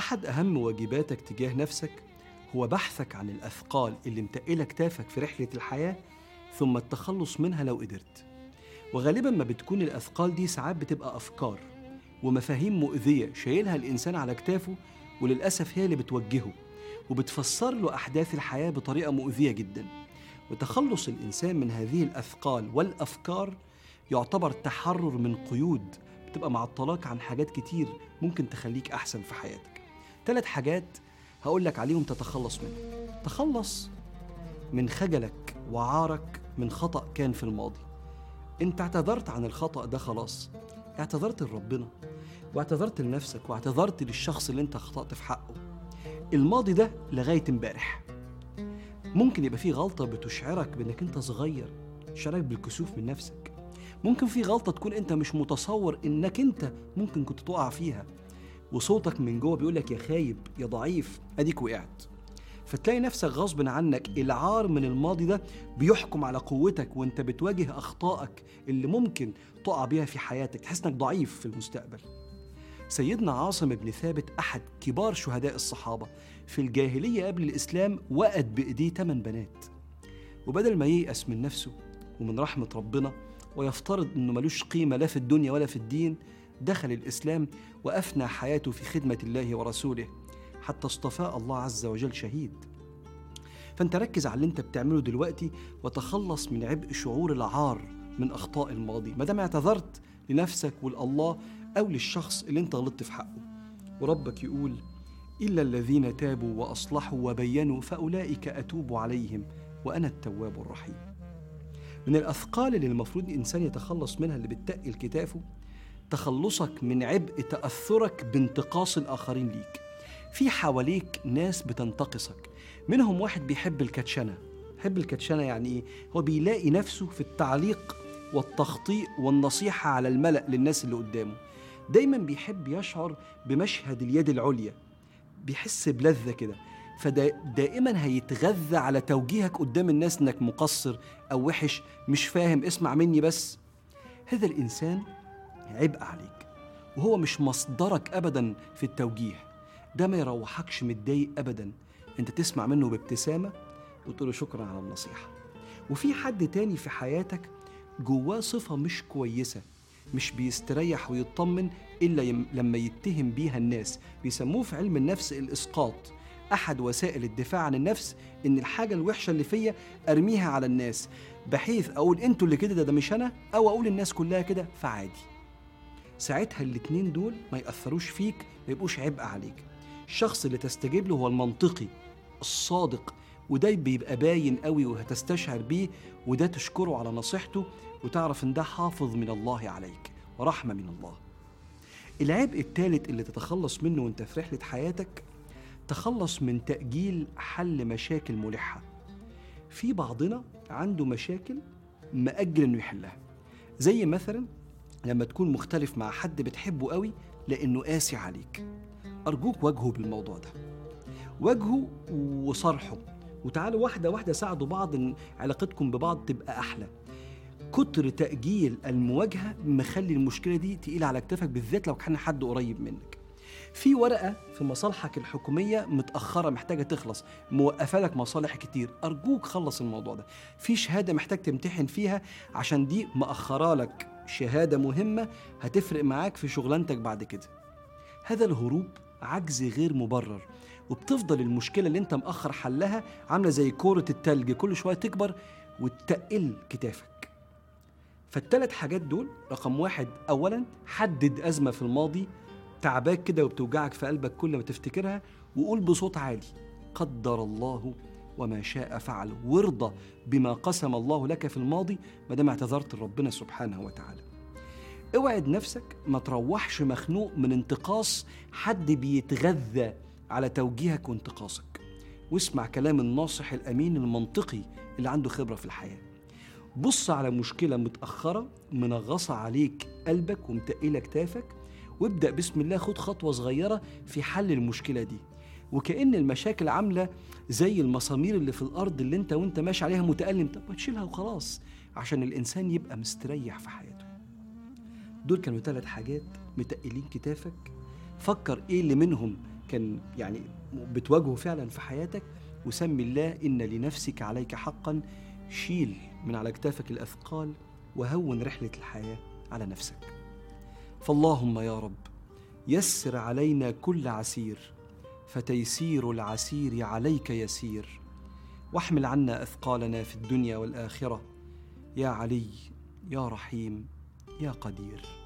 أحد أهم واجباتك تجاه نفسك هو بحثك عن الأثقال اللي متقلة كتافك في رحلة الحياة ثم التخلص منها لو قدرت. وغالبا ما بتكون الأثقال دي ساعات بتبقى أفكار ومفاهيم مؤذية شايلها الإنسان على كتافه وللأسف هي اللي بتوجهه وبتفسر له أحداث الحياة بطريقة مؤذية جدا. وتخلص الإنسان من هذه الأثقال والأفكار يعتبر تحرر من قيود بتبقى معطلاك عن حاجات كتير ممكن تخليك أحسن في حياتك. ثلاث حاجات هقول لك عليهم تتخلص منها تخلص من خجلك وعارك من خطأ كان في الماضي. انت اعتذرت عن الخطأ ده خلاص. اعتذرت لربنا واعتذرت لنفسك واعتذرت للشخص اللي انت اخطأت في حقه. الماضي ده لغاية امبارح. ممكن يبقى في غلطة بتشعرك بإنك انت صغير تشعرك بالكسوف من نفسك. ممكن في غلطة تكون انت مش متصور إنك انت ممكن كنت تقع فيها. وصوتك من جوه بيقولك يا خايب يا ضعيف. أديك وقعت. فتلاقي نفسك غصب عنك العار من الماضي ده بيحكم على قوتك وأنت بتواجه أخطائك اللي ممكن تقع بيها في حياتك. تحس إنك ضعيف في المستقبل. سيدنا عاصم بن ثابت أحد كبار شهداء الصحابة في الجاهلية قبل الإسلام وقد بإيديه ثمان بنات. وبدل ما ييأس من نفسه ومن رحمة ربنا ويفترض إنه ملوش قيمة لا في الدنيا ولا في الدين دخل الإسلام وأفنى حياته في خدمة الله ورسوله حتى اصطفاه الله عز وجل شهيد. فأنت ركز على اللي أنت بتعمله دلوقتي وتخلص من عبء شعور العار من أخطاء الماضي. ما دام اعتذرت لنفسك ولله أو للشخص اللي أنت غلطت في حقه. وربك يقول إلا الذين تابوا وأصلحوا وبينوا فأولئك أتوب عليهم وأنا التواب الرحيم. من الأثقال اللي المفروض الانسان يتخلص منها اللي بتقل كتافه تخلصك من عبء تأثرك بانتقاص الآخرين ليك. في حواليك ناس بتنتقصك. منهم واحد بيحب الكاتشنة بيحب الكاتشنة يعني إيه؟ هو بيلاقي نفسه في التعليق والتخطيء والنصيحة على الملأ للناس اللي قدامه. دايما بيحب يشعر بمشهد اليد العليا. بيحس بلذة كده. فدائما هيتغذى على توجيهك قدام الناس إنك مقصر أو وحش مش فاهم اسمع مني بس. هذا الإنسان عبء عليك. وهو مش مصدرك ابدا في التوجيه. ده ما يروحكش متضايق ابدا. أنت تسمع منه بابتسامة وتقول له شكرا على النصيحة. وفي حد تاني في حياتك جواه صفة مش كويسة مش بيستريح ويطمن إلا يم لما يتهم بيها الناس. بيسموه في علم النفس الإسقاط. أحد وسائل الدفاع عن النفس إن الحاجة الوحشة اللي فيا أرميها على الناس. بحيث أقول أنتوا اللي كده ده, ده مش أنا؟ أو أقول الناس كلها كده؟ فعادي. ساعتها الاتنين دول ما يأثروش فيك ما يبقوش عبء عليك. الشخص اللي تستجيب له هو المنطقي الصادق وده بيبقى باين قوي وهتستشعر بيه وده تشكره على نصيحته وتعرف إن ده حافظ من الله عليك ورحمة من الله. العبء الثالث اللي تتخلص منه وانت في رحلة حياتك تخلص من تأجيل حل مشاكل ملحة. في بعضنا عنده مشاكل مأجل إنه يحلها. زي مثلا لما تكون مختلف مع حد بتحبه قوي لأنه قاسي عليك. أرجوك واجهه بالموضوع ده. واجهه وصرحه وتعالوا واحدة واحدة ساعدوا بعض إن علاقتكم ببعض تبقى أحلى. كتر تأجيل المواجهة مخلي المشكلة دي تقيلة على كتافك بالذات لو كان حد قريب منك. في ورقة في مصالحك الحكومية متأخرة محتاجة تخلص موقفة لك مصالح كتير. أرجوك خلص الموضوع ده. في شهادة محتاج تمتحن فيها عشان دي مأخرة لك. شهادة مهمة هتفرق معاك في شغلانتك بعد كده. هذا الهروب عجز غير مبرر وبتفضل المشكلة اللي انت مأخر حلها عاملة زي كورة التلج كل شوية تكبر وتقل كتافك. فالتلات حاجات دول رقم واحد أولا حدد أزمة في الماضي تعباك كده وبتوجعك في قلبك كل ما تفتكرها وقول بصوت عالي قدر الله وما شاء فعل وارضى بما قسم الله لك في الماضي ما دام اعتذرت لربنا سبحانه وتعالى. اوعد نفسك ما تروحش مخنوق من انتقاص حد بيتغذى على توجيهك وانتقاصك. واسمع كلام الناصح الأمين المنطقي اللي عنده خبرة في الحياة. بص على مشكلة متأخرة منغصه عليك قلبك ومتقله كتافك وابدأ بسم الله خد خطوة صغيرة في حل المشكلة دي. وكأن المشاكل عاملة زي المسامير اللي في الأرض اللي أنت وأنت ماشي عليها متألم. طب تشيلها وخلاص عشان الإنسان يبقى مستريح في حياته. دول كانوا ثلاث حاجات متقلين كتافك. فكر إيه اللي منهم كان يعني بتواجهه فعلا في حياتك وسمي الله إن لنفسك عليك حقا. شيل من على كتافك الأثقال وهون رحلة الحياة على نفسك. فاللهم يا رب يسر علينا كل عسير. فتيسير العسير عليك يسير. واحمل عنا أثقالنا في الدنيا والآخرة. يا علي يا رحيم يا قدير.